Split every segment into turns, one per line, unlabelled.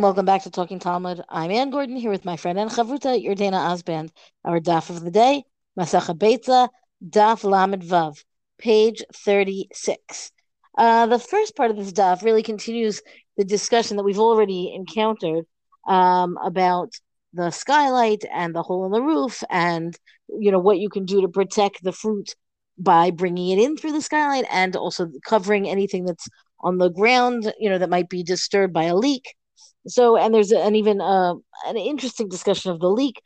And welcome back to Talking Talmud. I'm Anne Gordon here with my friend and Chavruta Yardaena Osband. Our daf of the day, Masacha Beitza, Daf Lamed Vav, page 36. Uh, the first part of this daf really continues the discussion that we've already encountered um, about the skylight and the hole in the roof and you know what you can do to protect the fruit by bringing it in through the skylight and also covering anything that's on the ground you know that might be disturbed by a leak so, and there's an even uh, an interesting discussion of the leak.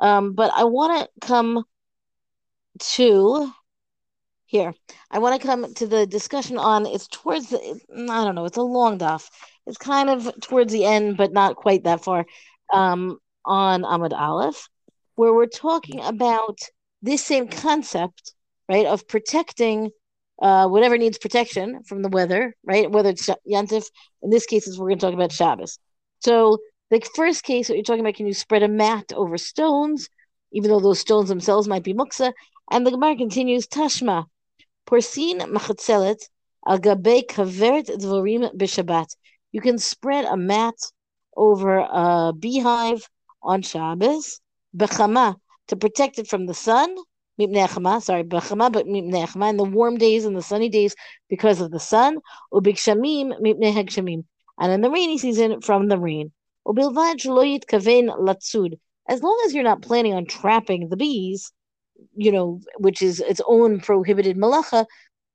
Um, but I want to come to here. I want to come to the discussion on it's towards I don't know, it's a long daf. It's kind of towards the end, but not quite that far. Um, on Amud Aleph, where we're talking about this same concept, right, of protecting uh, whatever needs protection from the weather, right? Whether it's Yantif, in this case, is we're going to talk about Shabbos. So the first case, what you're talking about, can you spread a mat over stones, even though those stones themselves might be muksa? And the Gemara continues, Tashma, porsin machatzelet al gabe kaveret dvorim b'Shabbat. You can spread a mat over a beehive on Shabbos, bechama, to protect it from the sun, mipnechama, sorry, bechama, but mipnei in the warm days and the sunny days because of the sun, mipnei hegshamim and in the rainy season from the rain. As long as you're not planning on trapping the bees, you know, which is its own prohibited malacha,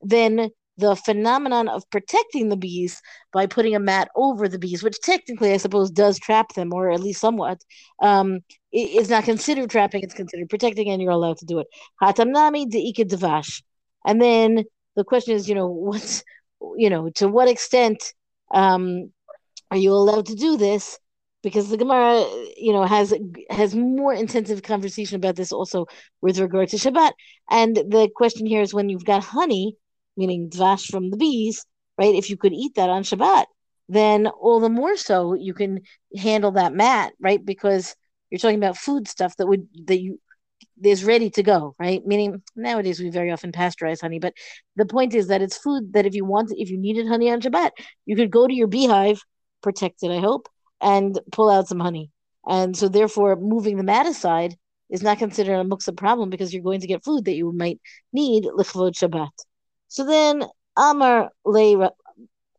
then the phenomenon of protecting the bees by putting a mat over the bees, which technically I suppose does trap them, or at least somewhat, um, is not considered trapping, it's considered protecting, and you're allowed to do it. Hatamnami de And then the question is, you know, what's you know, to what extent um, are you allowed to do this? Because the Gemara, you know, has has more intensive conversation about this also with regard to Shabbat. And the question here is when you've got honey, meaning dvash from the bees, right? If you could eat that on Shabbat, then all the more so you can handle that mat, right? Because you're talking about food stuff that would that you is ready to go, right? Meaning nowadays we very often pasteurize honey, but the point is that it's food that if you want, if you needed honey on Shabbat, you could go to your beehive, protected, I hope, and pull out some honey. And so therefore moving the mat aside is not considered a muksa problem because you're going to get food that you might need lichvod Shabbat. So then Amar le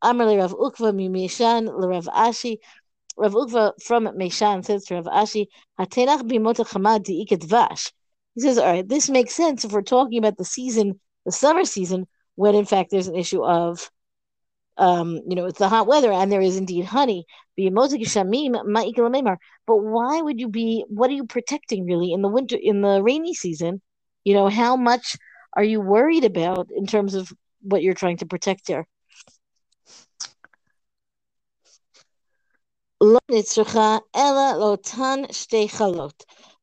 Amar le Rav Ukva mi Meshan le Rav Ashi. Rav Ukva from Meshan says to Rav Ashi, Hatenach bimot. He says, all right, this makes sense if we're talking about the season, the summer season, when in fact there's an issue of, um, you know, it's the hot weather and there is indeed honey. But why would you be? What are you protecting really in the winter, in the rainy season? You know, how much are you worried about in terms of what you're trying to protect here?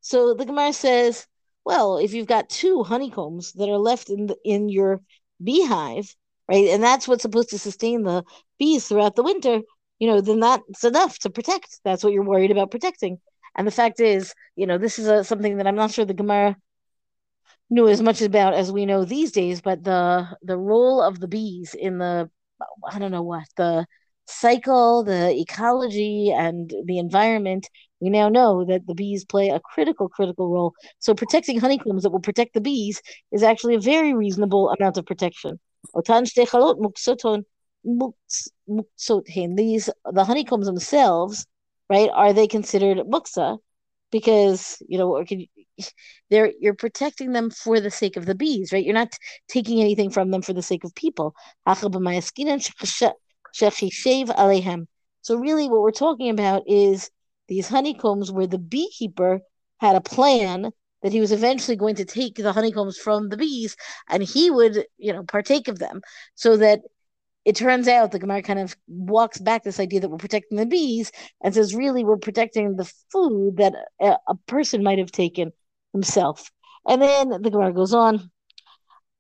So the Gemara says well, if you've got two honeycombs that are left in the, in your beehive, right, and that's what's supposed to sustain the bees throughout the winter, you know, then that's enough to protect. That's what you're worried about protecting. And the fact is, you know, this is a, something that I'm not sure the Gemara knew as much about as we know these days, but the the role of the bees in the I don't know what the cycle, the ecology, and the environment, we now know that the bees play a critical, critical role. So protecting honeycombs that will protect the bees is actually a very reasonable amount of protection. These the honeycombs themselves, right? Are they considered muksa? Because you know, they're you're protecting them for the sake of the bees, right? You're not taking anything from them for the sake of people. So really, what we're talking about is these honeycombs where the beekeeper had a plan that he was eventually going to take the honeycombs from the bees and he would, you know, partake of them so that it turns out the Gemara kind of walks back this idea that we're protecting the bees and says, really, we're protecting the food that a, a person might have taken himself. And then the Gemara goes on,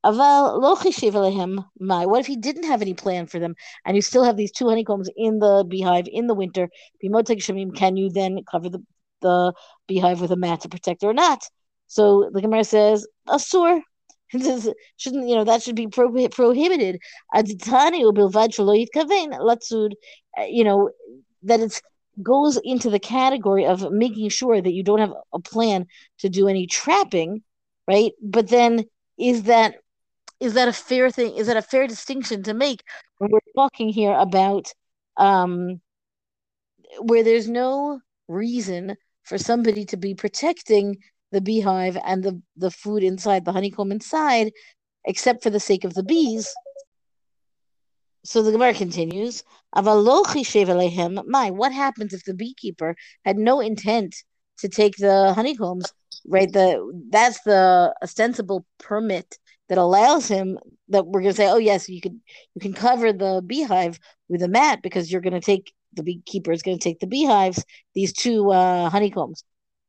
Aval my. What if he didn't have any plan for them, and you still have these two honeycombs in the beehive in the winter? Can you then cover the the beehive with a mat to protect it or not? So the Gemara says asur. Shouldn't you know that should be pro- prohibited. Latzud. Uh, you know that it goes into the category of making sure that you don't have a plan to do any trapping, right? But then is that is that a fair thing? Is that a fair distinction to make when we're talking here about um, where there's no reason for somebody to be protecting the beehive and the, the food inside, the honeycomb inside, except for the sake of the bees? So the Gemara continues, My, what happens if the beekeeper had no intent to take the honeycombs? Right, the that's the ostensible permit that allows him that we're going to say, oh yes, you can you can cover the beehive with a mat because you're going to take the beekeeper is going to take the beehives, these two uh, honeycombs.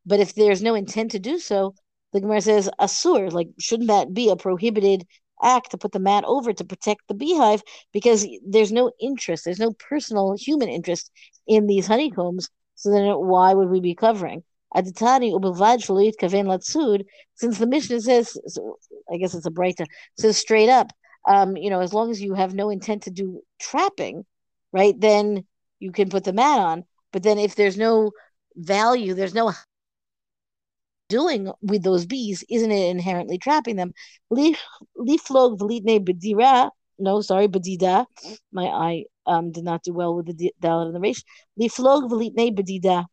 But if there's no intent to do so, the Gemara says asur, like shouldn't that be a prohibited act to put the mat over to protect the beehive because there's no interest, there's no personal human interest in these honeycombs. So then why would we be covering? Shalit kaven latsud, since the Mishnah says, I guess it's a breita, says straight up, um, you know, as long as you have no intent to do trapping, right, then you can put the mat on. But then if there's no value, there's no doing with those bees, isn't it inherently trapping them? No, sorry, bedida. My eye um, did not do well with the dalet and the resh. Liflog v'litne bedida.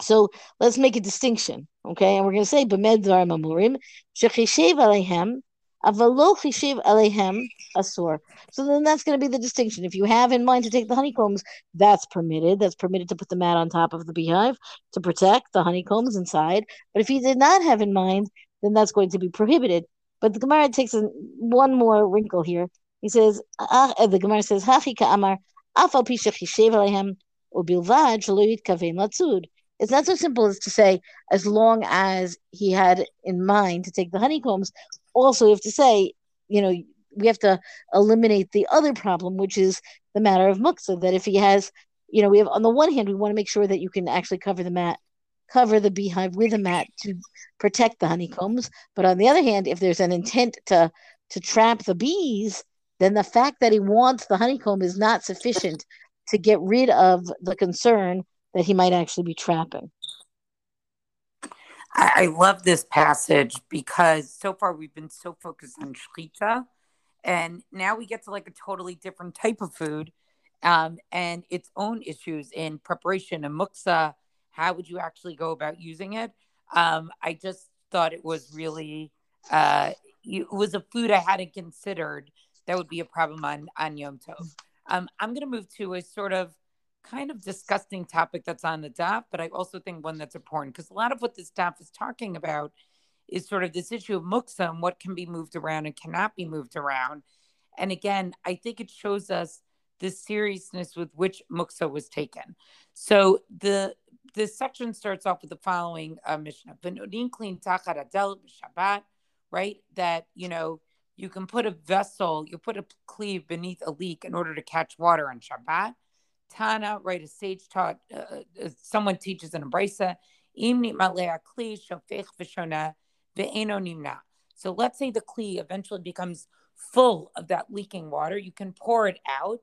So let's make a distinction, okay? And we're going to say b'med dvar mamurim shechishev alehem avalo chishev alehem asur. So then that's going to be the distinction. If you have in mind to take the honeycombs, that's permitted. That's permitted to put the mat on top of the beehive to protect the honeycombs inside. But if you did not have in mind, then that's going to be prohibited. But the Gemara takes a, one more wrinkle here. He says, ah, the Gemara says, Hachi ka'amar, afal pisha chishev alehem ubilvad shelo yitkaven latzud. It's not so simple as to say, as long as he had in mind to take the honeycombs, also you have to say, you know, we have to eliminate the other problem, which is the matter of muksa, that if he has, you know, we have on the one hand, we want to make sure that you can actually cover the mat, cover the beehive with a mat to protect the honeycombs. But on the other hand, if there's an intent to to trap the bees, then the fact that he wants the honeycomb is not sufficient to get rid of the concern that he might actually be trapping.
I, love this passage because so far we've been so focused on shchita, and now we get to like a totally different type of food um, and its own issues in preparation and muksa. How would you actually go about using it? Um, I just thought it was really uh, it was a food I hadn't considered that would be a problem on on Yom Tov. Um, I'm going to move to a sort of kind of disgusting topic that's on the daf, but I also think one that's important because a lot of what this daf is talking about is sort of this issue of muksa and what can be moved around and cannot be moved around. And again, I think it shows us the seriousness with which muksa was taken. So the this section starts off with the following uh, Mishnah: Banodin clean takaratel Shabbat, right? That you know you can put a vessel, you put a kli beneath a leak in order to catch water on Shabbat. Tana, right? A sage taught, uh, uh someone teaches an abrisa. So let's say the kli eventually becomes full of that leaking water. You can pour it out.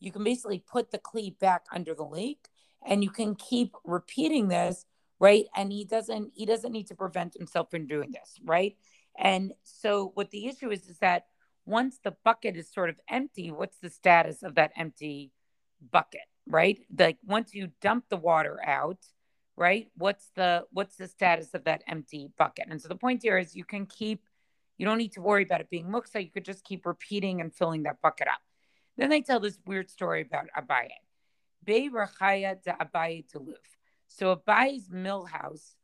You can basically put the kli back under the leak, and you can keep repeating this, right? And he doesn't he doesn't need to prevent himself from doing this, right? And so what the issue is is that once the bucket is sort of empty, what's the status of that empty bucket, right? Like once you dump the water out, right? What's the what's the status of that empty bucket? And so the point here is you can keep you don't need to worry about it being muksa. You could just keep repeating and filling that bucket up. Then they tell this weird story about Abaye. Be Rachaya de Abaye Deluf. So Abaye's mill house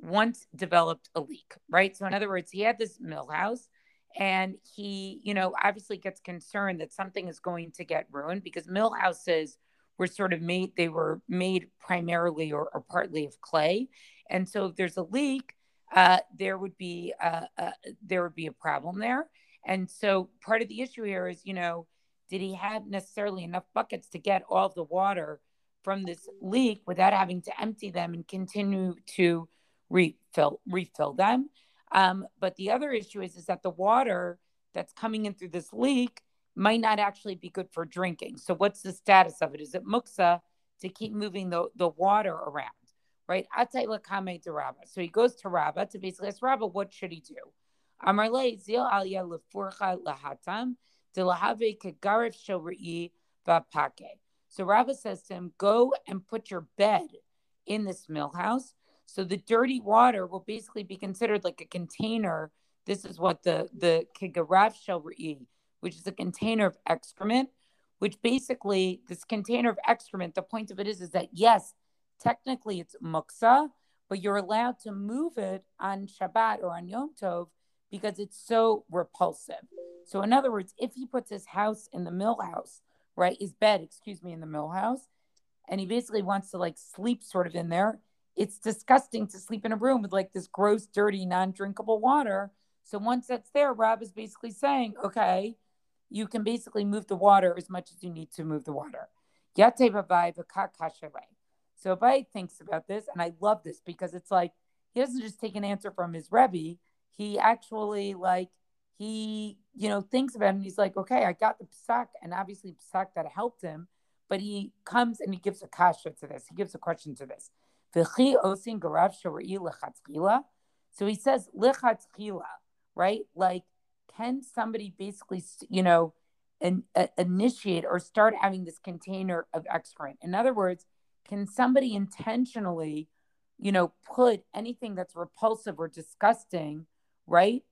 once developed a leak, right? So in other words, he had this mill house and he, you know, obviously gets concerned that something is going to get ruined because mill houses were sort of made, they were made primarily or, or partly of clay. And so if there's a leak, uh, there would be uh, uh, there would be a problem there. And so part of the issue here is, you know, did he have necessarily enough buckets to get all the water from this leak without having to empty them and continue to refill refill them? Um, but the other issue is is that the water that's coming in through this leak might not actually be good for drinking. So what's the status of it? Is it muksa? to keep moving the, the water around, right? So he goes to Rabbah to basically ask Rabbah, what should he do? zil lahatam So Rabbah says to him, go and put your bed in this mill house. So the dirty water will basically be considered like a container. This is what the the kigarav re'i, which is a container of excrement, which basically this container of excrement. The point of it is, is that yes, technically it's muksa, but you're allowed to move it on Shabbat or on Yom Tov because it's so repulsive. So in other words, if he puts his house in the mill house, right, his bed, excuse me, in the mill house, and he basically wants to like sleep sort of in there. It's disgusting to sleep in a room with like this gross, dirty, non drinkable water. So once that's there, Rabbah is basically saying, okay, you can basically move the water as much as you need to move the water. So Abaye thinks about this, and I love this because it's like he doesn't just take an answer from his Rebbe. He actually like he you know thinks about it and he's like, okay, I got the psak, and obviously psak that helped him but he comes and he gives a kasha to this. He gives a question to this. So he says lichatchila, right? Like, can somebody basically, you know, uh, initiate or start having this container of excrement? In other words, can somebody intentionally, you know, put anything that's repulsive or disgusting, right,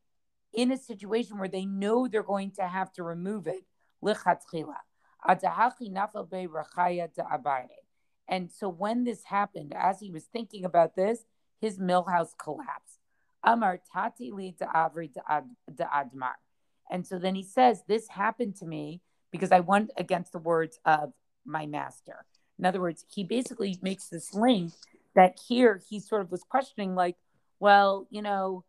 in a situation where they know they're going to have to remove it? Lichatchila. And so when this happened, as he was thinking about this, his millhouse collapsed. Amar tati li admar. And so then he says, This happened to me because I went against the words of my master. In other words, he basically makes this link that here he sort of was questioning, like, well, you know,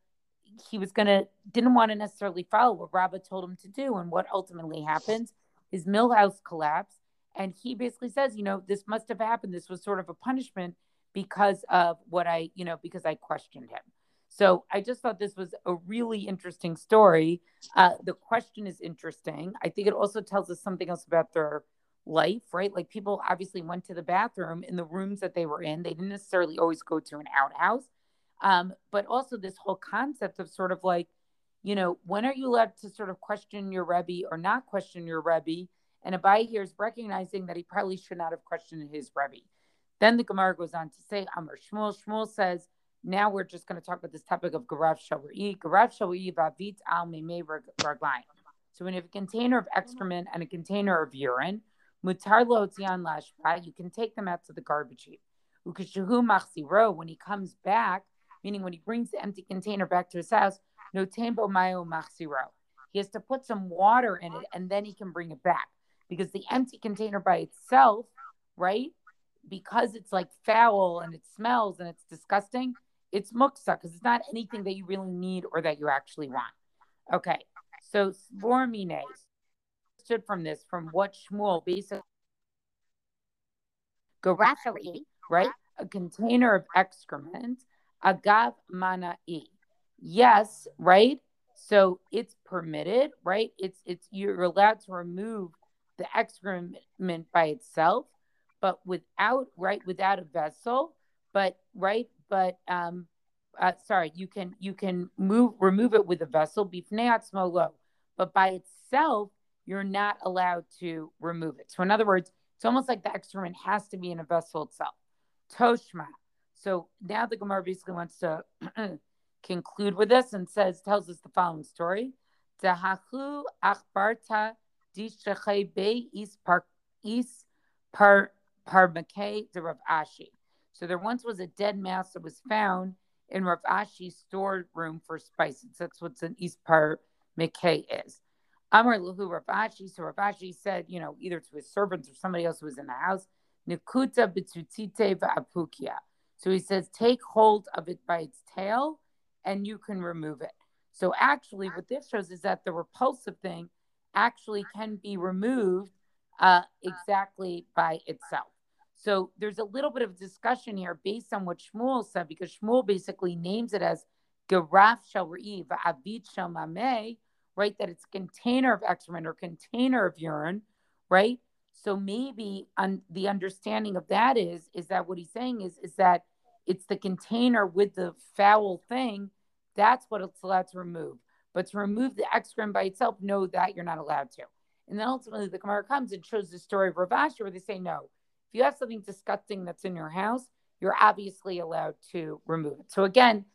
he was to, didn't want to necessarily follow what Rabbah told him to do. And what ultimately happens his mill house collapsed. And he basically says, you know, this must have happened. This was sort of a punishment because of what I, you know, because I questioned him. So I just thought this was a really interesting story. Uh, the question is interesting. I think it also tells us something else about their life, right? Like people obviously went to the bathroom in the rooms that they were in. They didn't necessarily always go to an outhouse. Um, but also this whole concept of sort of like, you know, when are you allowed to sort of question your Rebbe or not question your Rebbe? And Abaye here is recognizing that he probably should not have questioned his Rebbe. Then the Gemara goes on to say, Amr Shmuel. Shmuel says, now we're just going to talk about this topic of Garav Shawari. Garav Shawari Vavit al Meme Raglaim. So when you have a container of excrement and a container of urine, Mutar lo lashpa, you can take them out to the garbage heap. Ukashahu machsiro, when he comes back, meaning when he brings the empty container back to his house, no tempo mayo machsiro. He has to put some water in it and then he can bring it back because the empty container by itself, right? Because it's like foul and it smells and it's disgusting, it's muksa because it's not anything that you really need or that you actually want. Okay, so Svormine stood from this, from what Shmuel basically right? A container of excrement, agav mana e yes, right? So it's permitted, right? It's it's you're allowed to remove the excrement by itself, but without right without a vessel, but right, but um uh, sorry, you can you can move remove it with a vessel, but by itself, you're not allowed to remove it. So in other words, it's almost like the excrement has to be in a vessel itself. Toshma. So now the Gemara basically wants to conclude with this and says tells us the following story. Dahachu achbarta be is par is par parmake the Rav Ashi. So there once was a dead mouse that was found in Rav Ashi's storeroom for spices. That's what's an East Par Mikay is. Amar Lahu Rav Ashi. So Rav Ashi said, you know, either to his servants or somebody else who was in the house, Nikuta bitutite va'apukia. So he says, take hold of it by its tail and you can remove it. So actually, what this shows is that the repulsive thing actually can be removed uh, exactly by itself. So there's a little bit of discussion here based on what Shmuel said, because Shmuel basically names it as Geraf Shalri'i Va'avit Shalmameh, right? That it's container of excrement or container of urine, right? So maybe on the understanding of that is is that what he's saying is is that it's the container with the foul thing. That's what it's allowed to remove. But to remove the excrement by itself, no, that you're not allowed to. And then ultimately the Gemara comes and shows the story of Rav Ashi where they say, no, if you have something disgusting that's in your house, you're obviously allowed to remove it. So again,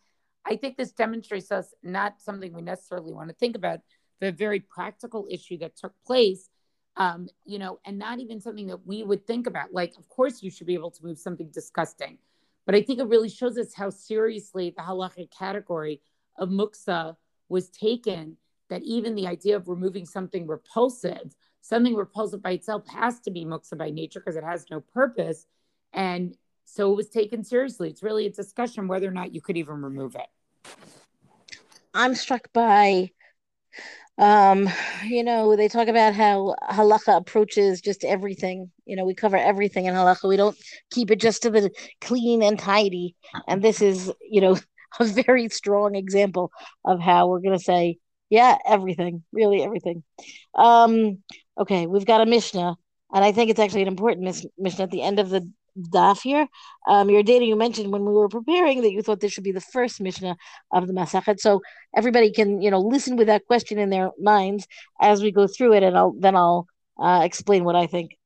I think this demonstrates us not something we necessarily want to think about, the very practical issue that took place, um, you know, and not even something that we would think about. Like, of course, you should be able to move something disgusting, but I think it really shows us how seriously the halachic category of muksa was taken. That even the idea of removing something repulsive, something repulsive by itself, has to be muksa by nature because it has no purpose, and so it was taken seriously. It's really a discussion whether or not you could even remove it.
I'm struck by um, you know, they talk about how halacha approaches just everything. You know, we cover everything in halacha. We don't keep it just to the clean and tidy. And this is, you know, a very strong example of how we're going to say, yeah, everything, really everything. Um, okay, we've got a Mishnah, and I think it's actually an important Mishnah at the end of the daf here. Um, Yardaena you mentioned when we were preparing that you thought this should be the first Mishnah of the Masachet. So everybody can, you know, listen with that question in their minds as we go through it, and I'll then I'll uh, explain what I think.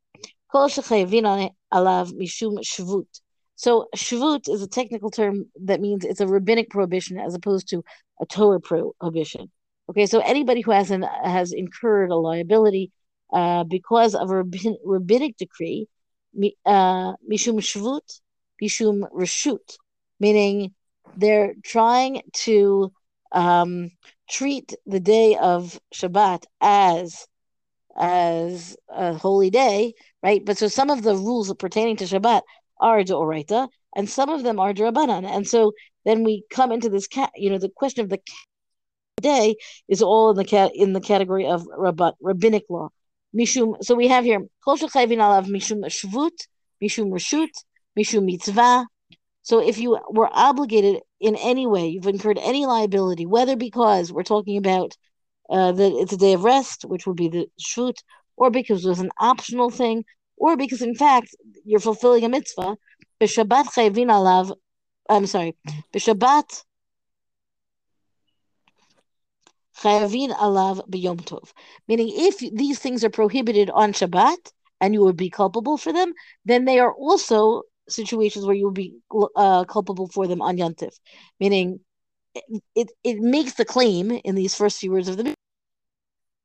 Kol alav mishum shvut. So shvut is a technical term that means it's a rabbinic prohibition as opposed to a Torah prohibition. Okay, so anybody who has an, has incurred a liability uh, because of a rabbinic decree uh, mishum shvut, mishum reshut, meaning they're trying to um, treat the day of Shabbat as as a holy day, right? But so some of the rules pertaining to Shabbat are deoraita, and some of them are drabanan. And so then we come into this, cat, you know, the question of the day is all in the cat in the category of rabbat, rabbinic law. Mishum. So we have here kol shechayvin alav mishum shvut, mishum reshut, mishum mitzvah. So if you were obligated in any way, you've incurred any liability, whether because we're talking about uh, that it's a day of rest, which would be the shvut, or because it was an optional thing, or because in fact you're fulfilling a mitzvah. B'Shabbat chayvin alav. I'm sorry. B'Shabbat chayavin alav b'yom tov. Meaning, if these things are prohibited on Shabbat and you would be culpable for them, then they are also situations where you would be uh, culpable for them on Yantif. Meaning, it, it, it makes the claim in these first few words of the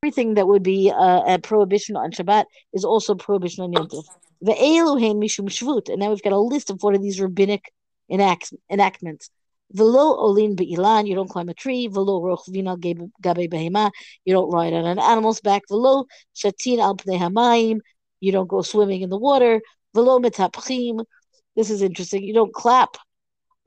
everything that would be uh, a prohibition on Shabbat is also prohibition on Yom Tov. The Elohein mishum shvut, and now we've got a list of what are these rabbinic enact- enactments. Velo olin be'ilan, you don't climb a tree. Velo rochvin gabe behema, you don't ride on an animal's back. Velo shatin al pnei hamayim, you don't go swimming in the water. Velo metapchim, this is interesting. You don't clap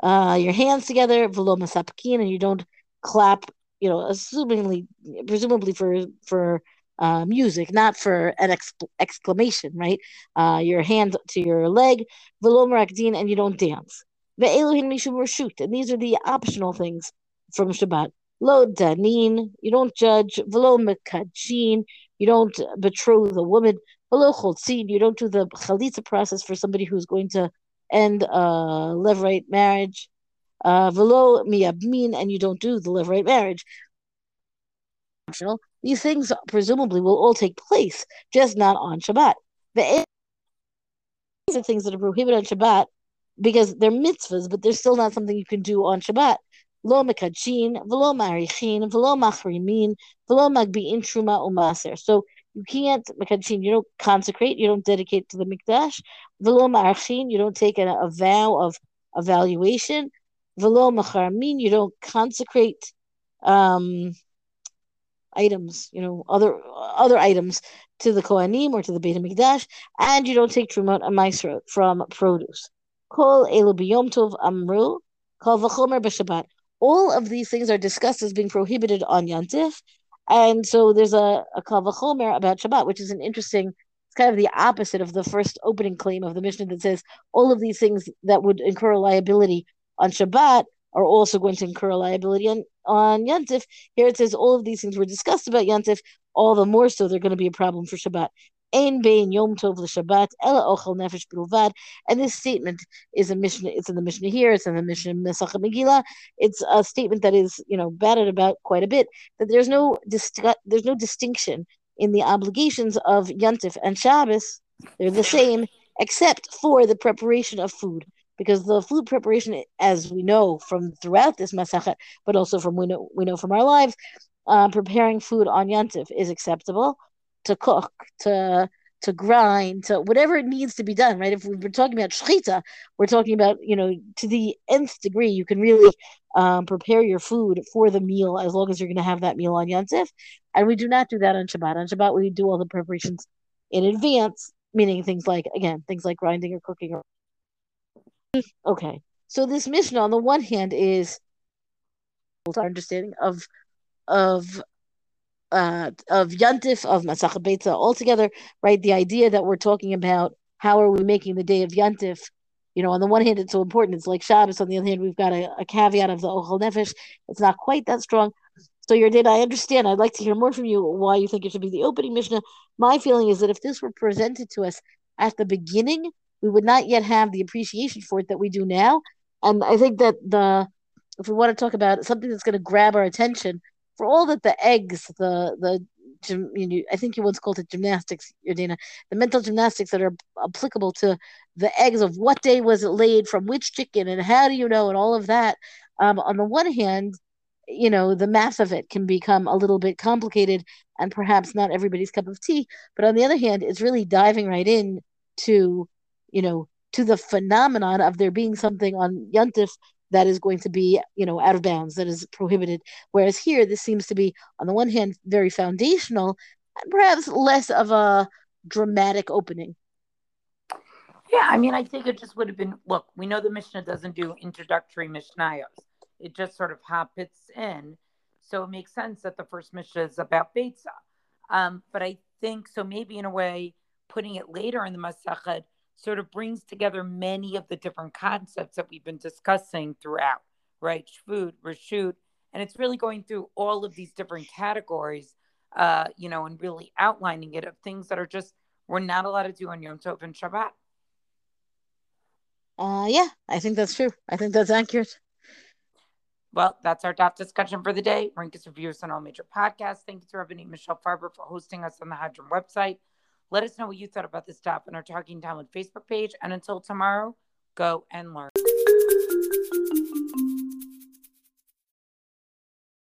uh, your hands together. Velo masapkin, and you don't clap. You know, assumingly, presumably for for uh, music, not for an exclamation, right? Uh, your hand to your leg, velo merakdin, and you don't dance. Ve'eluhin mishum reshut, and these are the optional things from Shabbat. Lo danin, you don't judge. Velo you don't betroth a woman. Velo you don't do the chalitza process for somebody who's going to end a levirate marriage. Uh, velo miyabmin, and you don't do the levirate marriage. These things presumably will all take place, just not on Shabbat. These are things that are prohibited on Shabbat because they're mitzvahs, but they're still not something you can do on Shabbat. Lo mekadshin, v'lo marichin, v'lo machrimin, v'lo magbi'in truma umaser. So you can't mekadshin, you don't consecrate, you don't dedicate to the mikdash. V'lo marichin, you don't take a, a vow of evaluation. V'lo machramin, you don't consecrate um, items, you know, other other items to the Kohanim or to the Beit HaMikdash, and you don't take Trumot and from produce. Kol elu tov amru, kol v'chomer b'shabbat. All of these things are discussed as being prohibited on Yantif, and so there's a, a kol v'chomer about Shabbat, which is an interesting. It's kind of the opposite of the first opening claim of the Mishnah that says all of these things that would incur liability on Shabbat are also going to incur liability on, on Yantif. Here it says all of these things were discussed about Yantif, all the more so they're going to be a problem for Shabbat. Ein bein Yom Tov l'Shabbat ela ochel nefesh bilvad. And this statement is a mission. It's in the Mishnah here. It's in the Mishnah Mesach Megillah. It's a statement that is, you know, batted about quite a bit. That there's no there's no distinction in the obligations of Yantif and Shabbos. They're the same, except for the preparation of food because the food preparation, as we know from throughout this masachet, but also from we know we know from our lives, uh, preparing food on yantif is acceptable to cook, to to grind, to whatever it needs to be done, right? If we're talking about shechita, we're talking about, you know, to the nth degree, you can really um, prepare your food for the meal as long as you're going to have that meal on Yantif. And we do not do that on Shabbat. On Shabbat, we do all the preparations in advance, meaning things like, again, things like grinding or cooking or Okay. So this Mishnah, on the one hand, is our understanding of of uh, of Yantif of Masach Beitza altogether, right? The idea that we're talking about how are we making the day of Yantif? You know, on the one hand, it's so important. It's like Shabbos. On the other hand, we've got a, a caveat of the Ochel Nefesh. It's not quite that strong. So Yardaena, I understand. I'd like to hear more from you why you think it should be the opening Mishnah. My feeling is that if this were presented to us at the beginning we would not yet have the appreciation for it that we do now. And I think that the if we want to talk about something that's going to grab our attention, for all that the eggs, the the you know, I think you once called it gymnastics, Yardaena, the mental gymnastics that are applicable to the eggs of what day was it laid from which chicken and how do you know and all of that. Um, on the one hand, you know, the math of it can become a little bit complicated and perhaps not everybody's cup of tea. But on the other hand, it's really diving right in to you know, to the phenomenon of there being something on Yuntif that is going to be, you know, out of bounds, that is prohibited. Whereas here, this seems to be, on the one hand, very foundational and perhaps less of a dramatic opening.
Yeah, I mean, I think it just would have been look, we know the Mishnah doesn't do introductory Mishnayos, it just sort of hoppits in. So it makes sense that the first Mishnah is about Beitza. Um, but I think so, maybe in a way, putting it later in the Masachet sort of brings together many of the different concepts that we've been discussing throughout, right? Food, reshut, and it's really going through all of these different categories, uh, you know, and really outlining it of things that are just we're not allowed to do on Yom Tov and Shabbat.
Uh, yeah, I think that's true. I think that's accurate.
Well, that's our top discussion for the day. Rank us reviews on all major podcasts. Thank you to Rabbi Michelle Farber for hosting us on the Hadran website. Let us know what you thought about this stuff on our Talking Talmud Facebook page. And until tomorrow, go and learn.